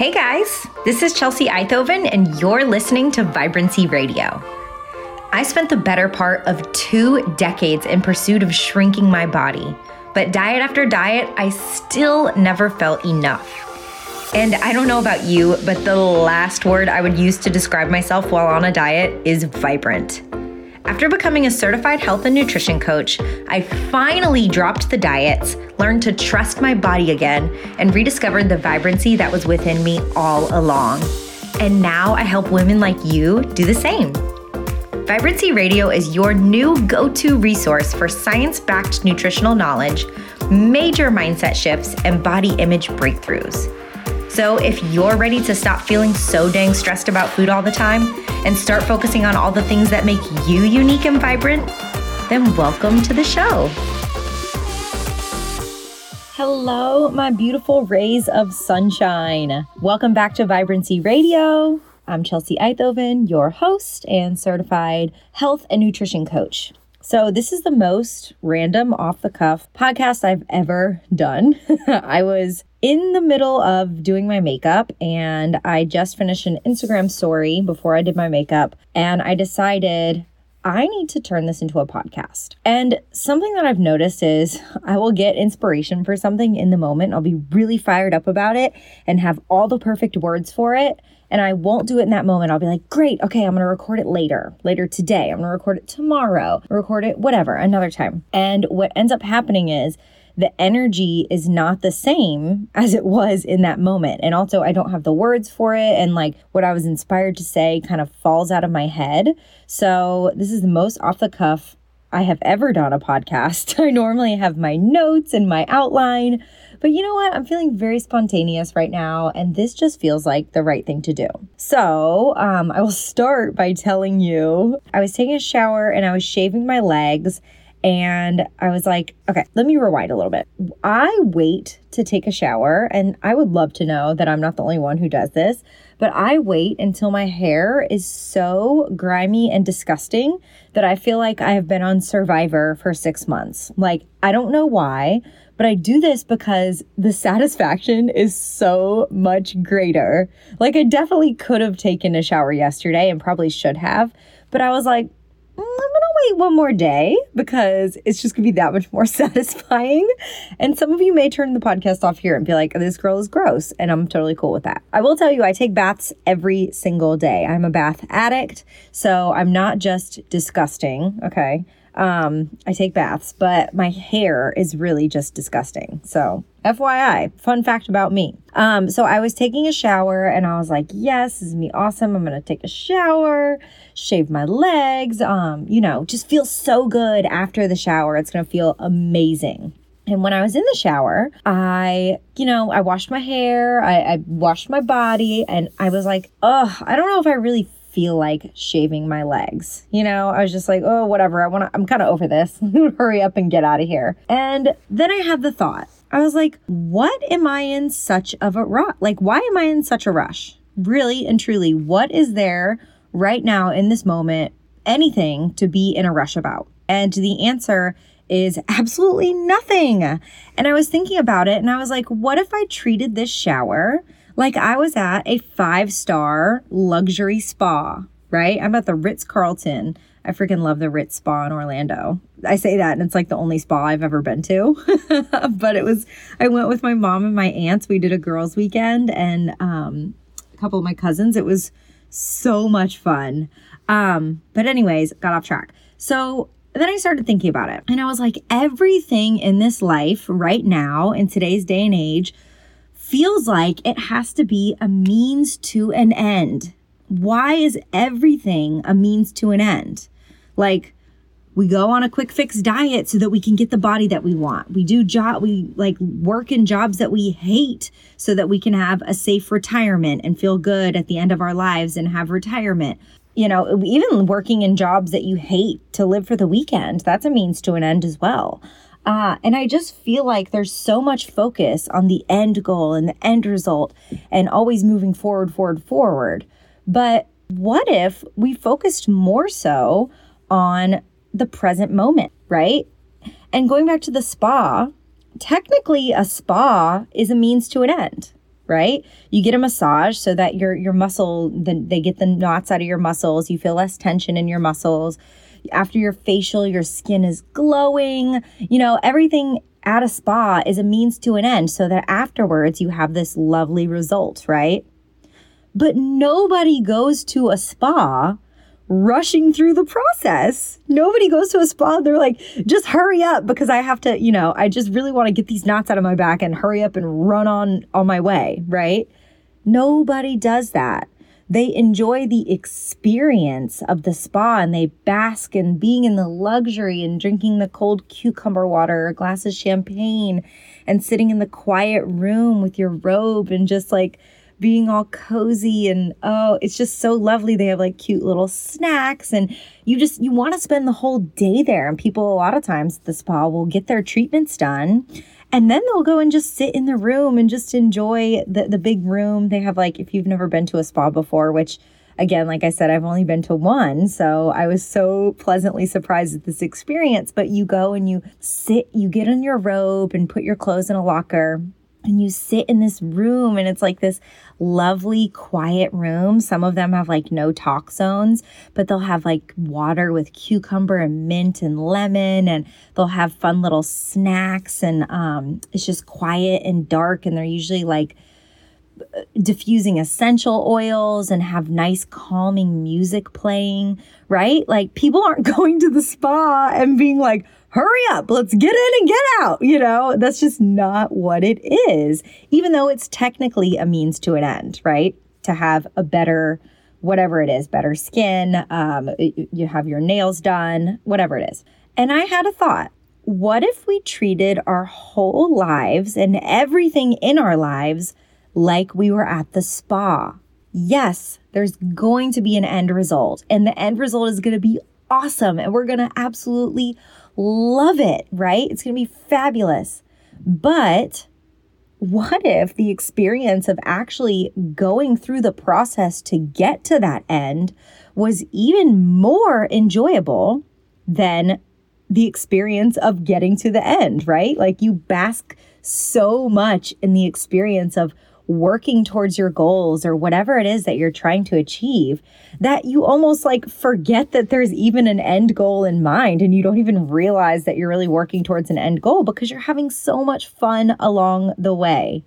Hey guys, this is Chelsea Eithoven, and you're listening to Vibrancy Radio. I spent the better part of two decades in pursuit of shrinking my body, but diet after diet, I still never felt enough. And I don't know about you, but the last word I would use to describe myself while on a diet is vibrant. After becoming a certified health and nutrition coach, I finally dropped the diets, learned to trust my body again, and rediscovered the vibrancy that was within me all along. And now I help women like you do the same. Vibrancy Radio is your new go to resource for science backed nutritional knowledge, major mindset shifts, and body image breakthroughs. So, if you're ready to stop feeling so dang stressed about food all the time and start focusing on all the things that make you unique and vibrant, then welcome to the show. Hello, my beautiful rays of sunshine. Welcome back to Vibrancy Radio. I'm Chelsea Eithoven, your host and certified health and nutrition coach. So, this is the most random, off the cuff podcast I've ever done. I was in the middle of doing my makeup and I just finished an Instagram story before I did my makeup, and I decided I need to turn this into a podcast. And something that I've noticed is I will get inspiration for something in the moment. I'll be really fired up about it and have all the perfect words for it and I won't do it in that moment. I'll be like, great, okay, I'm gonna record it later, later today. I'm gonna record it tomorrow, record it whatever, another time. And what ends up happening is the energy is not the same as it was in that moment. And also, I don't have the words for it. And like what I was inspired to say kind of falls out of my head. So, this is the most off the cuff I have ever done a podcast. I normally have my notes and my outline. But you know what? I'm feeling very spontaneous right now, and this just feels like the right thing to do. So, um, I will start by telling you I was taking a shower and I was shaving my legs. And I was like, okay, let me rewind a little bit. I wait to take a shower, and I would love to know that I'm not the only one who does this, but I wait until my hair is so grimy and disgusting that I feel like I have been on Survivor for six months. Like, I don't know why, but I do this because the satisfaction is so much greater. Like, I definitely could have taken a shower yesterday and probably should have, but I was like, mm, I'm gonna wait one more day because it's just gonna be that much more satisfying. And some of you may turn the podcast off here and be like, this girl is gross. And I'm totally cool with that. I will tell you, I take baths every single day. I'm a bath addict. So I'm not just disgusting. Okay. Um, I take baths, but my hair is really just disgusting. So, FYI, fun fact about me. Um, so I was taking a shower and I was like, yes, this is me awesome. I'm gonna take a shower, shave my legs, um, you know, just feel so good after the shower. It's gonna feel amazing. And when I was in the shower, I, you know, I washed my hair, I, I washed my body, and I was like, oh, I don't know if I really feel like shaving my legs. You know, I was just like, oh, whatever. I want to, I'm kind of over this. Hurry up and get out of here. And then I had the thought, I was like, what am I in such of a rush? Like, why am I in such a rush? Really and truly, what is there right now in this moment, anything to be in a rush about? And the answer is absolutely nothing. And I was thinking about it and I was like, what if I treated this shower like I was at a five star luxury spa, right? I'm at the Ritz Carlton. I freaking love the Ritz Spa in Orlando. I say that and it's like the only spa I've ever been to. but it was, I went with my mom and my aunts. We did a girls' weekend and um, a couple of my cousins. It was so much fun. Um, but, anyways, got off track. So then I started thinking about it and I was like, everything in this life right now, in today's day and age, feels like it has to be a means to an end. Why is everything a means to an end? Like, we go on a quick fix diet so that we can get the body that we want. We do job we like work in jobs that we hate so that we can have a safe retirement and feel good at the end of our lives and have retirement. You know, even working in jobs that you hate to live for the weekend, that's a means to an end as well. Uh, and I just feel like there's so much focus on the end goal and the end result and always moving forward, forward, forward. But what if we focused more so on the present moment, right? And going back to the spa, technically a spa is a means to an end, right? You get a massage so that your your muscle the, they get the knots out of your muscles, you feel less tension in your muscles. After your facial, your skin is glowing. You know, everything at a spa is a means to an end so that afterwards you have this lovely result, right? But nobody goes to a spa rushing through the process. Nobody goes to a spa. They're like, just hurry up because I have to, you know, I just really want to get these knots out of my back and hurry up and run on on my way, right? Nobody does that. They enjoy the experience of the spa and they bask in being in the luxury and drinking the cold cucumber water, a glass of champagne, and sitting in the quiet room with your robe and just like being all cozy and oh, it's just so lovely. They have like cute little snacks and you just you want to spend the whole day there. And people a lot of times the spa will get their treatments done and then they'll go and just sit in the room and just enjoy the the big room. They have like if you've never been to a spa before, which again, like I said, I've only been to one. So I was so pleasantly surprised at this experience. But you go and you sit, you get in your robe and put your clothes in a locker and you sit in this room and it's like this lovely quiet room. Some of them have like no talk zones but they'll have like water with cucumber and mint and lemon and they'll have fun little snacks and um, it's just quiet and dark and they're usually like diffusing essential oils and have nice calming music playing right? Like people aren't going to the spa and being like hurry up, let's get in and get out. You know, that's just not what it is, even though it's technically a means to an end, right? To have a better, whatever it is, better skin, um, you have your nails done, whatever it is. And I had a thought what if we treated our whole lives and everything in our lives like we were at the spa? Yes, there's going to be an end result, and the end result is going to be awesome, and we're going to absolutely love it, right? It's going to be fabulous. But what if the experience of actually going through the process to get to that end was even more enjoyable than the experience of getting to the end, right? Like you bask so much in the experience of working towards your goals or whatever it is that you're trying to achieve that you almost like forget that there's even an end goal in mind and you don't even realize that you're really working towards an end goal because you're having so much fun along the way.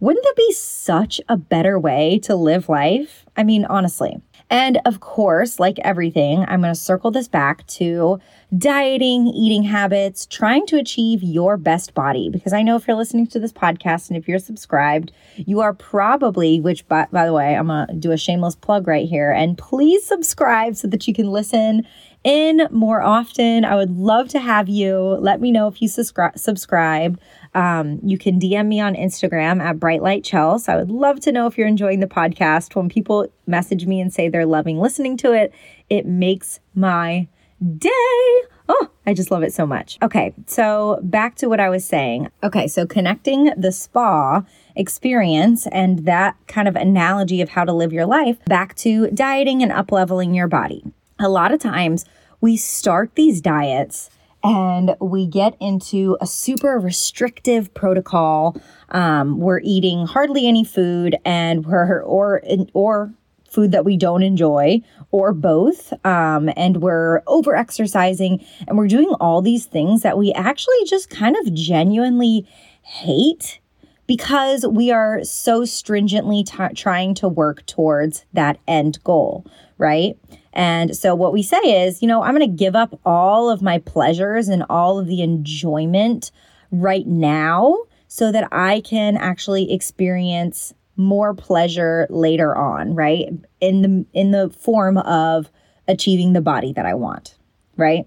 Wouldn't that be such a better way to live life? I mean, honestly. And of course, like everything, I'm going to circle this back to dieting, eating habits, trying to achieve your best body. Because I know if you're listening to this podcast and if you're subscribed, you are probably, which by, by the way, I'm going to do a shameless plug right here. And please subscribe so that you can listen in more often. I would love to have you. Let me know if you subscri- subscribe. Um, you can DM me on Instagram at Brightlight Chels. I would love to know if you're enjoying the podcast. When people message me and say they're loving listening to it, it makes my day. Oh, I just love it so much. Okay, so back to what I was saying. Okay, so connecting the spa experience and that kind of analogy of how to live your life back to dieting and up leveling your body. A lot of times we start these diets and we get into a super restrictive protocol. Um, we're eating hardly any food, and we're or or food that we don't enjoy, or both. Um, and we're over exercising, and we're doing all these things that we actually just kind of genuinely hate because we are so stringently t- trying to work towards that end goal, right? And so what we say is, you know, I'm going to give up all of my pleasures and all of the enjoyment right now so that I can actually experience more pleasure later on, right? In the in the form of achieving the body that I want, right?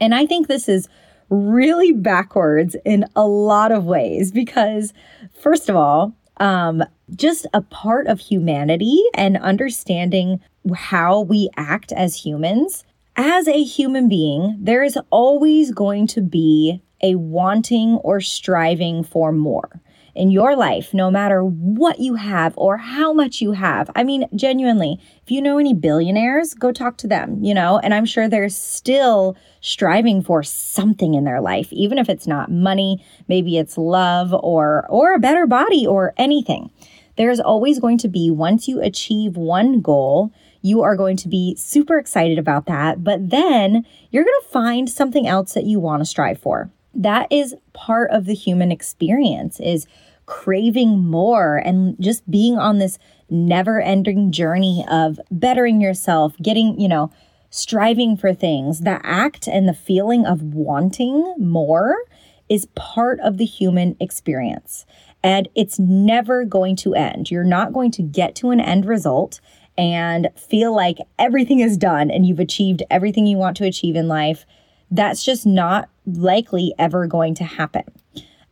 And I think this is really backwards in a lot of ways because first of all, um, just a part of humanity and understanding how we act as humans. As a human being, there is always going to be a wanting or striving for more. In your life, no matter what you have or how much you have. I mean, genuinely, if you know any billionaires, go talk to them, you know, and I'm sure they're still striving for something in their life, even if it's not money, maybe it's love or or a better body or anything. There's always going to be once you achieve one goal, you are going to be super excited about that, but then you're going to find something else that you want to strive for. That is part of the human experience is craving more and just being on this never ending journey of bettering yourself, getting, you know, striving for things. The act and the feeling of wanting more is part of the human experience. And it's never going to end. You're not going to get to an end result and feel like everything is done and you've achieved everything you want to achieve in life. That's just not likely ever going to happen.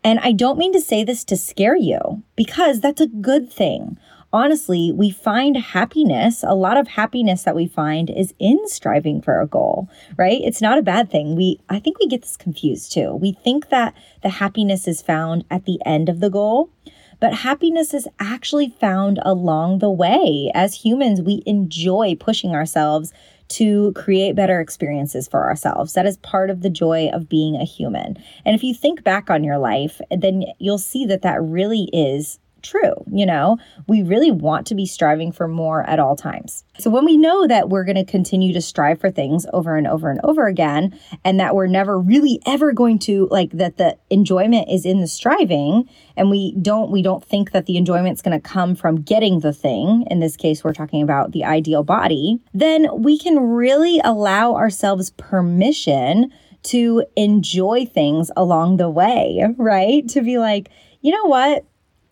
And I don't mean to say this to scare you because that's a good thing. Honestly, we find happiness, a lot of happiness that we find is in striving for a goal, right? It's not a bad thing. We I think we get this confused too. We think that the happiness is found at the end of the goal, but happiness is actually found along the way. As humans, we enjoy pushing ourselves to create better experiences for ourselves. That is part of the joy of being a human. And if you think back on your life, then you'll see that that really is true. You know, we really want to be striving for more at all times. So when we know that we're going to continue to strive for things over and over and over again, and that we're never really ever going to like that the enjoyment is in the striving, and we don't we don't think that the enjoyment's going to come from getting the thing. In this case, we're talking about the ideal body. Then we can really allow ourselves permission to enjoy things along the way, right? To be like, you know what?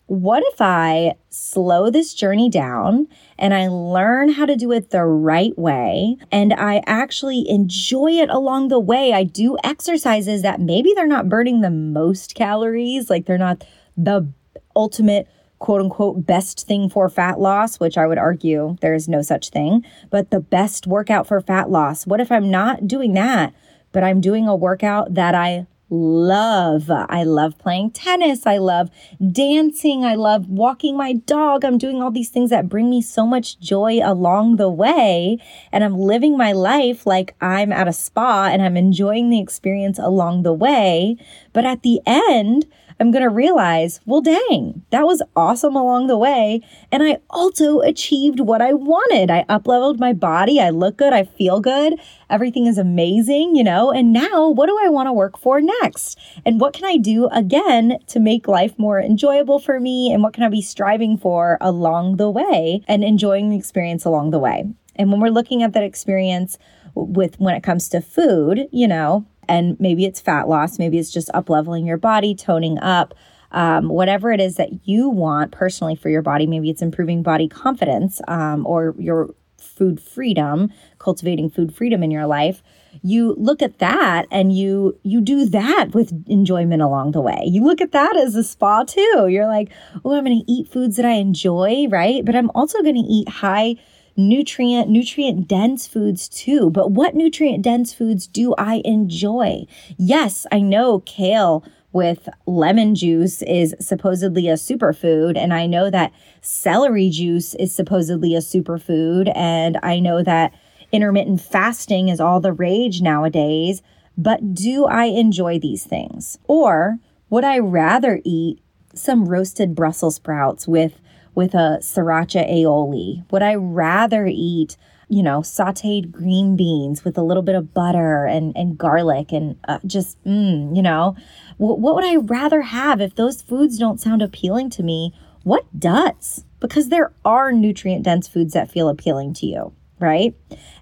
What if I slow this journey down and I learn how to do it the right way and I actually enjoy it along the way? I do exercises that maybe they're not burning the most calories, like they're not the ultimate quote unquote best thing for fat loss, which I would argue there is no such thing, but the best workout for fat loss. What if I'm not doing that, but I'm doing a workout that I love. I love playing tennis. I love dancing. I love walking my dog. I'm doing all these things that bring me so much joy along the way. And I'm living my life like I'm at a spa and I'm enjoying the experience along the way. But at the end, I'm going to realize, well, dang, that was awesome along the way. And I also achieved what I wanted. I up leveled my body. I look good. I feel good. Everything is amazing, you know? And now what do I want to work for next? And what can I do again to make life more enjoyable for me? And what can I be striving for along the way and enjoying the experience along the way? And when we're looking at that experience with when it comes to food, you know, and maybe it's fat loss, maybe it's just up leveling your body, toning up, um, whatever it is that you want personally for your body. Maybe it's improving body confidence um, or your food freedom, cultivating food freedom in your life. You look at that and you you do that with enjoyment along the way. You look at that as a spa too. You're like, oh, I'm going to eat foods that I enjoy, right? But I'm also going to eat high nutrient, nutrient dense foods too. But what nutrient dense foods do I enjoy? Yes, I know kale with lemon juice is supposedly a superfood. And I know that celery juice is supposedly a superfood. And I know that intermittent fasting is all the rage nowadays. But do I enjoy these things? Or would I rather eat some roasted Brussels sprouts with with a sriracha aioli? Would I rather eat, you know, sauteed green beans with a little bit of butter and, and garlic and uh, just, mm, you know, w- what would I rather have if those foods don't sound appealing to me? What does? Because there are nutrient dense foods that feel appealing to you, right?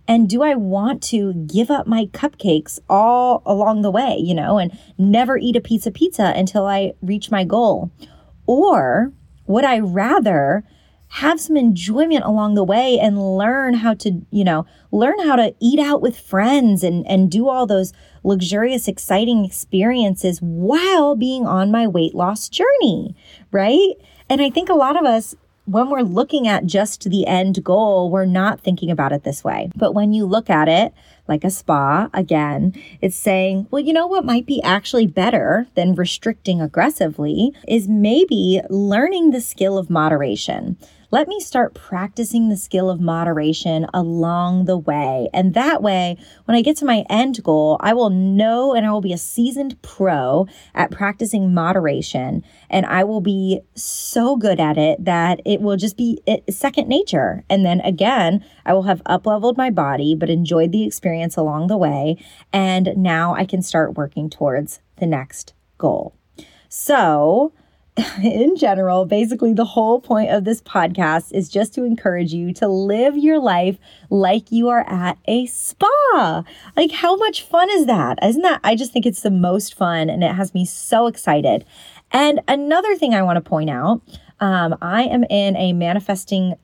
And do I want to give up my cupcakes all along the way, you know, and never eat a piece of pizza until I reach my goal? Or would I rather have some enjoyment along the way and learn how to, you know, learn how to eat out with friends and, and do all those luxurious, exciting experiences while being on my weight loss journey, right? And I think a lot of us when we're looking at just the end goal, we're not thinking about it this way. But when you look at it like a spa, again, it's saying, well, you know what might be actually better than restricting aggressively is maybe learning the skill of moderation let me start practicing the skill of moderation along the way. And that way, when I get to my end goal, I will know and I will be a seasoned pro at practicing moderation. And I will be so good at it that it will just be second nature. And then again, I will have up leveled my body, but enjoyed the experience along the way. And now I can start working towards the next goal. So, in general, basically, the whole point of this podcast is just to encourage you to live your life like you are at a spa. Like, how much fun is that? Isn't that? I just think it's the most fun and it has me so excited. And another thing I want to point out um, I am in a manifesting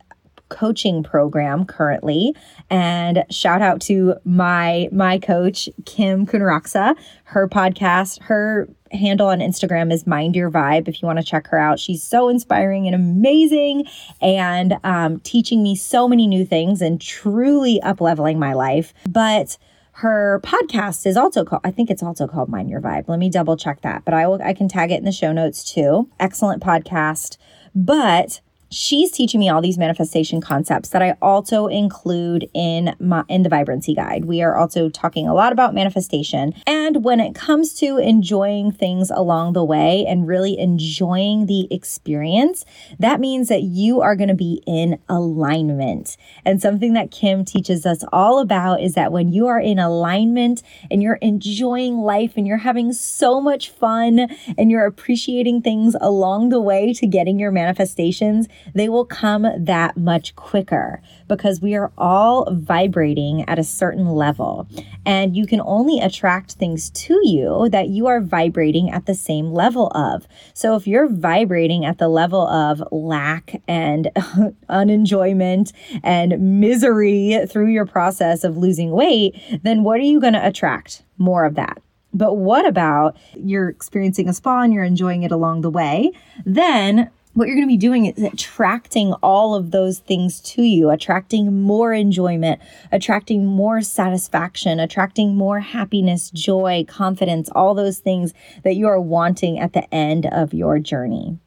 coaching program currently and shout out to my my coach kim kunraksa her podcast her handle on Instagram is Mind Your Vibe if you want to check her out. She's so inspiring and amazing and um, teaching me so many new things and truly up leveling my life. But her podcast is also called i think it's also called mind your vibe let me double check that but i will i can tag it in the show notes too excellent podcast but she's teaching me all these manifestation concepts that I also include in my in the vibrancy guide. We are also talking a lot about manifestation. And when it comes to enjoying things along the way and really enjoying the experience, that means that you are going to be in alignment. And something that Kim teaches us all about is that when you are in alignment and you're enjoying life and you're having so much fun and you're appreciating things along the way to getting your manifestations, they will come that much quicker because we are all vibrating at a certain level. And you can only attract things to you that you are vibrating at the same level of. So if you're vibrating at the level of lack and unenjoyment and misery through your process of losing weight, then what are you going to attract? More of that. But what about you're experiencing a spa and you're enjoying it along the way? Then what you're going to be doing is attracting all of those things to you, attracting more enjoyment, attracting more satisfaction, attracting more happiness, joy, confidence, all those things that you are wanting at the end of your journey.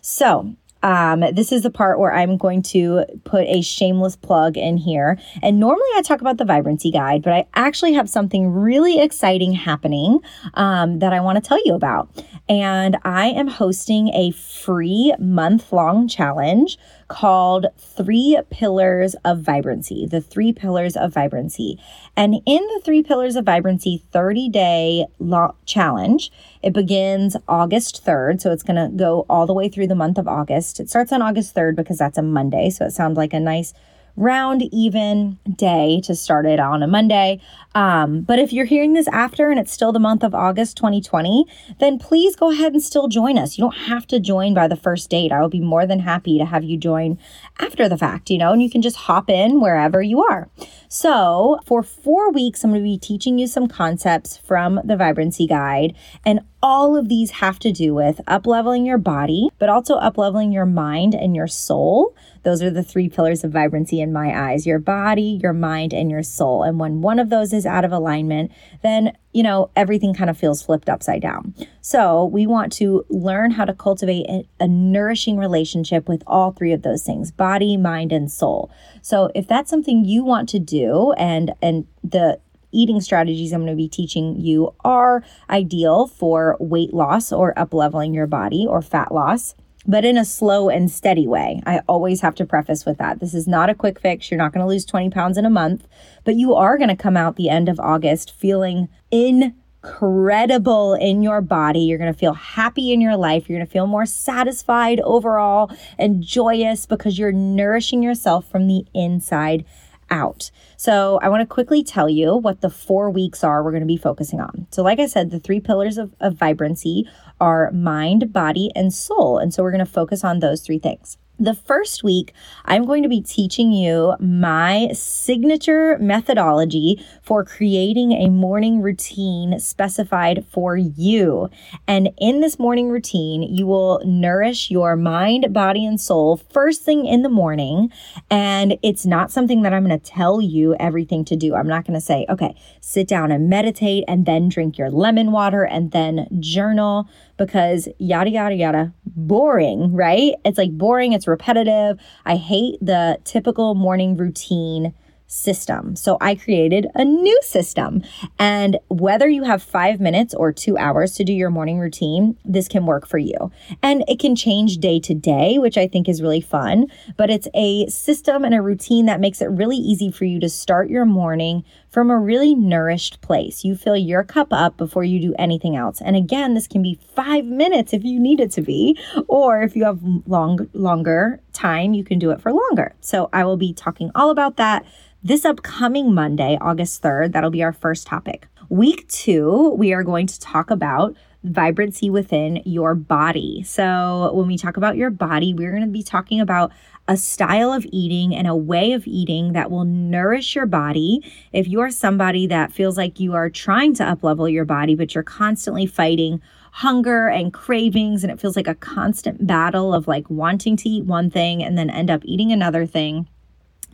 So, um, this is the part where I'm going to put a shameless plug in here. And normally I talk about the vibrancy guide, but I actually have something really exciting happening um, that I want to tell you about. And I am hosting a free month long challenge called Three Pillars of Vibrancy, the Three Pillars of Vibrancy. And in the Three Pillars of Vibrancy 30 day lo- challenge, it begins August 3rd. So it's going to go all the way through the month of August. It starts on August 3rd because that's a Monday. So it sounds like a nice round even day to start it on a Monday. Um, but if you're hearing this after and it's still the month of August 2020, then please go ahead and still join us. You don't have to join by the first date. I will be more than happy to have you join after the fact, you know, and you can just hop in wherever you are. So, for four weeks, I'm going to be teaching you some concepts from the Vibrancy Guide. And all of these have to do with upleveling your body, but also upleveling your mind and your soul. Those are the three pillars of vibrancy in my eyes your body, your mind, and your soul. And when one of those is out of alignment, then, you know, everything kind of feels flipped upside down. So we want to learn how to cultivate a, nourishing relationship with all three of those things body, mind, and soul. So if that's something you want to do and, and the eating strategies I'm going to be teaching you are ideal for weight loss or up leveling your body or fat loss but in a slow and steady way. I always have to preface with that. This is not a quick fix. You're not going to lose 20 pounds in a month, but you are going to come out the end of August feeling incredible in your body. You're going to feel happy in your life. You're going to feel more satisfied overall and joyous because you're nourishing yourself from the inside out. So, I want to quickly tell you what the four weeks are we're going to be focusing on. So, like I said, the three pillars of, of vibrancy are mind, body, and soul. And so, we're going to focus on those three things. The first week, I'm going to be teaching you my signature methodology for creating a morning routine specified for you. And in this morning routine, you will nourish your mind, body, and soul first thing in the morning. And it's not something that I'm going to tell you everything to do. I'm not going to say, okay, sit down and meditate and then drink your lemon water and then journal because yada, yada, yada, boring, right? It's like boring, it's repetitive. I hate the typical morning routine system. So I created a new system. And whether you have five minutes or two hours to do your morning routine, this can work for you. And it can change day to day, which I think is really fun. But it's a system and a routine that makes it really easy for you to start your morning from a really nourished place. You fill your cup up before you do anything else. And again, this can be five minutes if you need it to be, or if you have long, longer time, you can do it for longer. So I will be talking all about that this upcoming Monday, August 3rd, that'll be our first topic. Week two, we are going to talk about vibrancy within your body. So, when we talk about your body, we're going to be talking about a style of eating and a way of eating that will nourish your body. If you are somebody that feels like you are trying to uplevel your body, but you're constantly fighting hunger and cravings, and it feels like a constant battle of like wanting to eat one thing and then end up eating another thing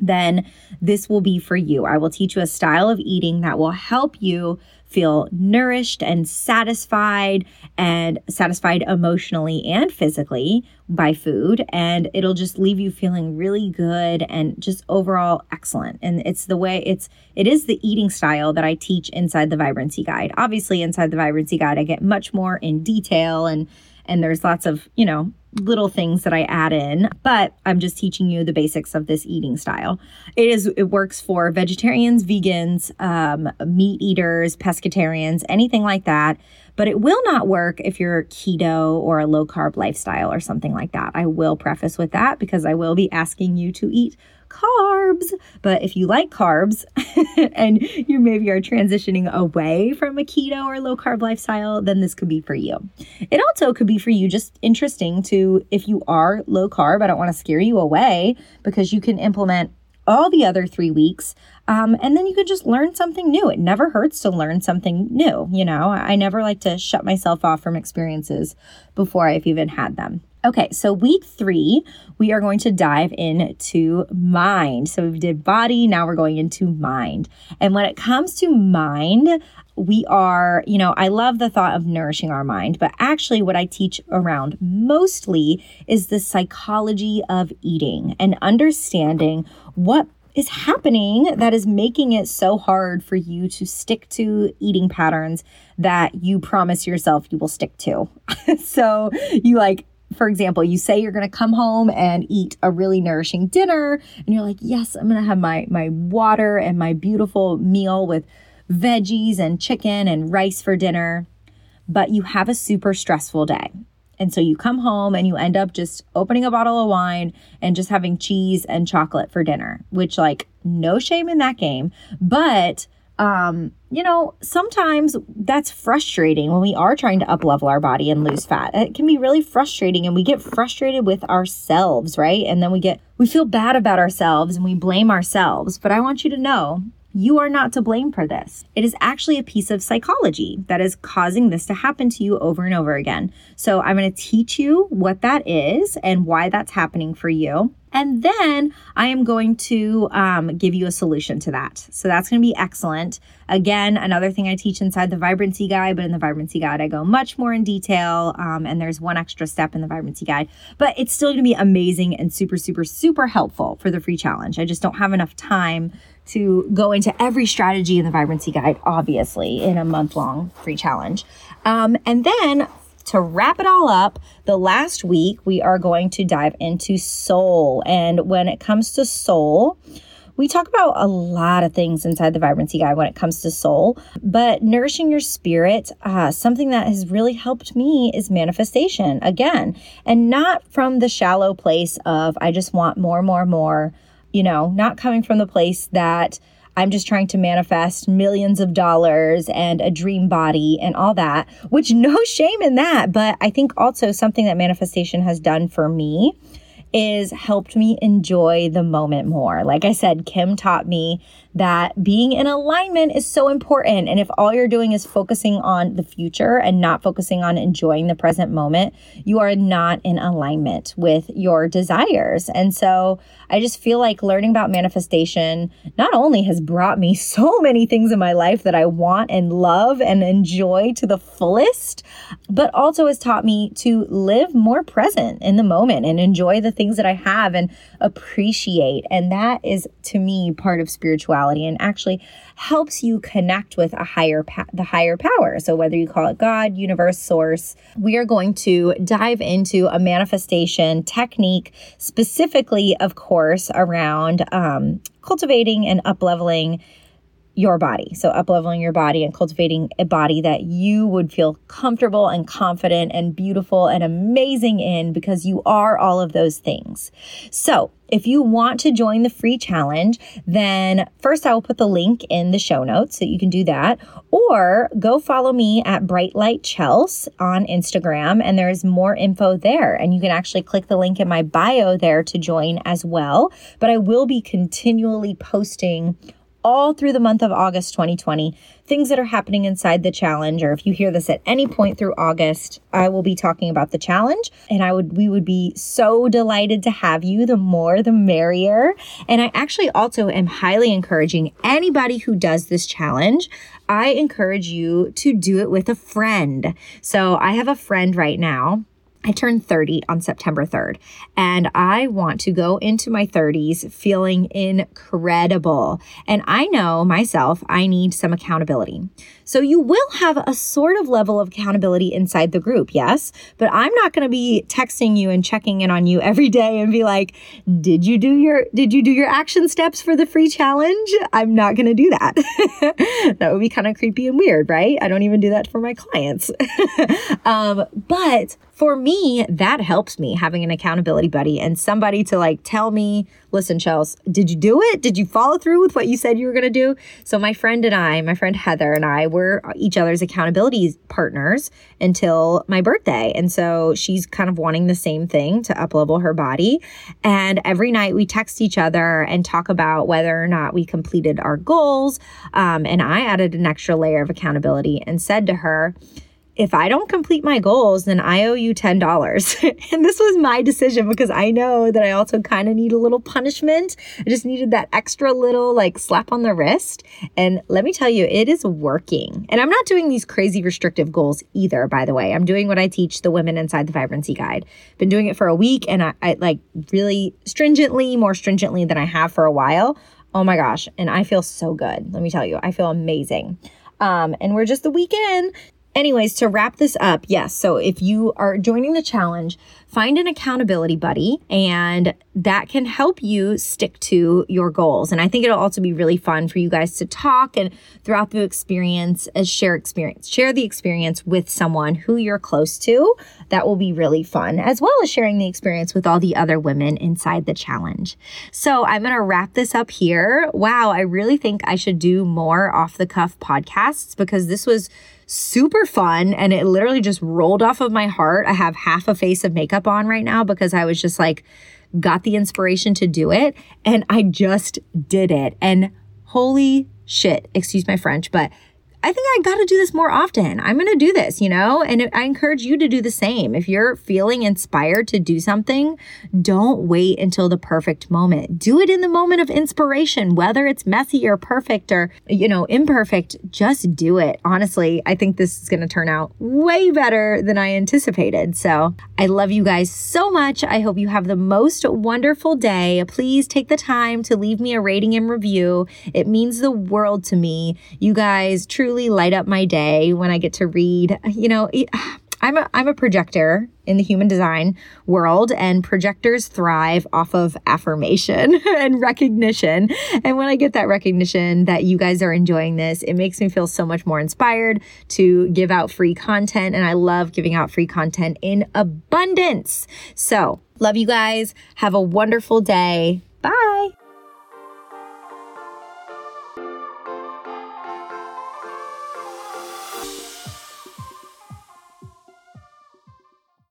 then this will be for you. I will teach you a style of eating that will help you feel nourished and satisfied and satisfied emotionally and physically by food. And it'll just leave you feeling really good and just overall excellent. And it's the way it's, it is the eating style that I teach inside the Vibrancy Guide. Obviously, inside the Vibrancy Guide, I get much more in detail and and there's lots of, you know, little things that I add in, but I'm just teaching you the basics of this eating style. It is it works for vegetarians, vegans, um, meat eaters, pescatarians, anything like that. But it will not work if you're keto or a low carb lifestyle or something like that. I will preface with that because I will be asking you to eat carbs. But if you like carbs and you maybe are transitioning away from a keto or low carb lifestyle, then this could be for you. It also could be for you just interesting to, if you are low carb, I don't want to scare you away because you can implement all the other three weeks. Um, and then you could just learn something new. It never hurts to learn something new. You know, I never like to shut myself off from experiences before I've even had them. Okay, so week three, we are going to dive into mind. So we did body, now we're going into mind. And when it comes to mind, we are, you know, I love the thought of nourishing our mind, but actually, what I teach around mostly is the psychology of eating and understanding what is happening that is making it so hard for you to stick to eating patterns that you promise yourself you will stick to. so you like for example, you say you're going to come home and eat a really nourishing dinner and you're like, "Yes, I'm going to have my my water and my beautiful meal with veggies and chicken and rice for dinner." But you have a super stressful day. And so you come home and you end up just opening a bottle of wine and just having cheese and chocolate for dinner, which like no shame in that game, but um, you know, sometimes that's frustrating when we are trying to up level our body and lose fat. It can be really frustrating and we get frustrated with ourselves, right? And then we get, we feel bad about ourselves and we blame ourselves. But I want you to know you are not to blame for this. It is actually a piece of psychology that is causing this to happen to you over and over again. So, I'm going to teach you what that is and why that's happening for you. And then I am going to um, give you a solution to that. So that's going to be excellent. Again, another thing I teach inside the Vibrancy Guide, but in the Vibrancy Guide, I go much more in detail. Um, and there's one extra step in the Vibrancy Guide, but it's still going to be amazing and super, super, super helpful for the free challenge. I just don't have enough time to go into every strategy in the Vibrancy Guide, obviously, in a month long free challenge. Um, and then to wrap it all up, the last week we are going to dive into soul. And when it comes to soul, we talk about a lot of things inside the Vibrancy Guide when it comes to soul, but nourishing your spirit, uh, something that has really helped me is manifestation again, and not from the shallow place of I just want more, more, more, you know, not coming from the place that I'm just trying to manifest millions of dollars and a dream body and all that, which no shame in that. But I think also something that manifestation has done for me is helped me enjoy the moment more. Like I said, Kim taught me that being in alignment is so important. And if all you're doing is focusing on the future and not focusing on enjoying the present moment, you are not in alignment with your desires. And so I just feel like learning about manifestation not only has brought me so many things in my life that I want and love and enjoy to the fullest, but also has taught me to live more present in the moment and enjoy the things that I have and appreciate. And that is to me part of spirituality and actually helps you connect with a higher pa- the higher power. So whether you call it God, universe, source, we are going to dive into a manifestation technique specifically of course around um, cultivating and upleveling your body. So, up leveling your body and cultivating a body that you would feel comfortable and confident and beautiful and amazing in because you are all of those things. So, if you want to join the free challenge, then first I will put the link in the show notes so you can do that. Or go follow me at Bright Light Chels on Instagram, and there's more info there. And you can actually click the link in my bio there to join as well. But I will be continually posting all through the month of August 2020, things that are happening inside the challenge, or if you hear this at any point through August, I will be talking about the challenge. And I would we would be so delighted to have you. The more the merrier. And I actually also am highly encouraging anybody who does this challenge. I encourage you to do it with a friend. So I have a friend right now I turned 30 on September 3rd, and I want to go into my 30s feeling incredible. And I know myself, I need some accountability. So you will have a sort of level of accountability inside the group, yes, but I'm not going to be texting you and checking in on you every day and be like, "Did you do your did you do your action steps for the free challenge?" I'm not going to do that. that would be kind of creepy and weird, right? I don't even do that for my clients. um, but for me, that helps me having an accountability buddy and somebody to like tell me, listen, Chels, did you do it? Did you follow through with what you said you were going to do? So my friend and I, my friend Heather and I were each other's accountability partners until my birthday. And so she's kind of wanting the same thing to uplevel her body. And every night we text each other and talk about whether or not we completed our goals. Um, and I added an extra layer of accountability and said to her, if I don't complete my goals, then I owe you $10. and this was my decision because I know that I also kind of need a little punishment. I just needed that extra little like slap on the wrist. And let me tell you, it is working. And I'm not doing these crazy restrictive goals either, by the way. I'm doing what I teach the women inside the vibrancy guide. Been doing it for a week and I, I like really stringently, more stringently than I have for a while. Oh my gosh. And I feel so good. Let me tell you, I feel amazing. Um, and we're just the weekend. Anyways, to wrap this up, yes. So if you are joining the challenge, find an accountability buddy and that can help you stick to your goals. And I think it'll also be really fun for you guys to talk and throughout the experience as share experience. Share the experience with someone who you're close to. That will be really fun, as well as sharing the experience with all the other women inside the challenge. So I'm going to wrap this up here. Wow, I really think I should do more off the cuff podcasts because this was super fun and it literally just rolled off of my heart. I have half a face of makeup on right now because I was just like, got the inspiration to do it and I just did it. And holy shit, excuse my French, but I think I got to do this more often. I'm going to do this, you know, and I encourage you to do the same. If you're feeling inspired to do something, don't wait until the perfect moment. Do it in the moment of inspiration, whether it's messy or perfect or, you know, imperfect, just do it. Honestly, I think this is going to turn out way better than I anticipated. So I love you guys so much. I hope you have the most wonderful day. Please take the time to leave me a rating and review. It means the world to me. You guys truly truly light up my day when I get to read. You know, I'm a I'm a projector in the human design world and projectors thrive off of affirmation and recognition. And when I get that recognition that you guys are enjoying this, it makes me feel so much more inspired to give out free content and I love giving out free content in abundance. So, love you guys. Have a wonderful day. Bye.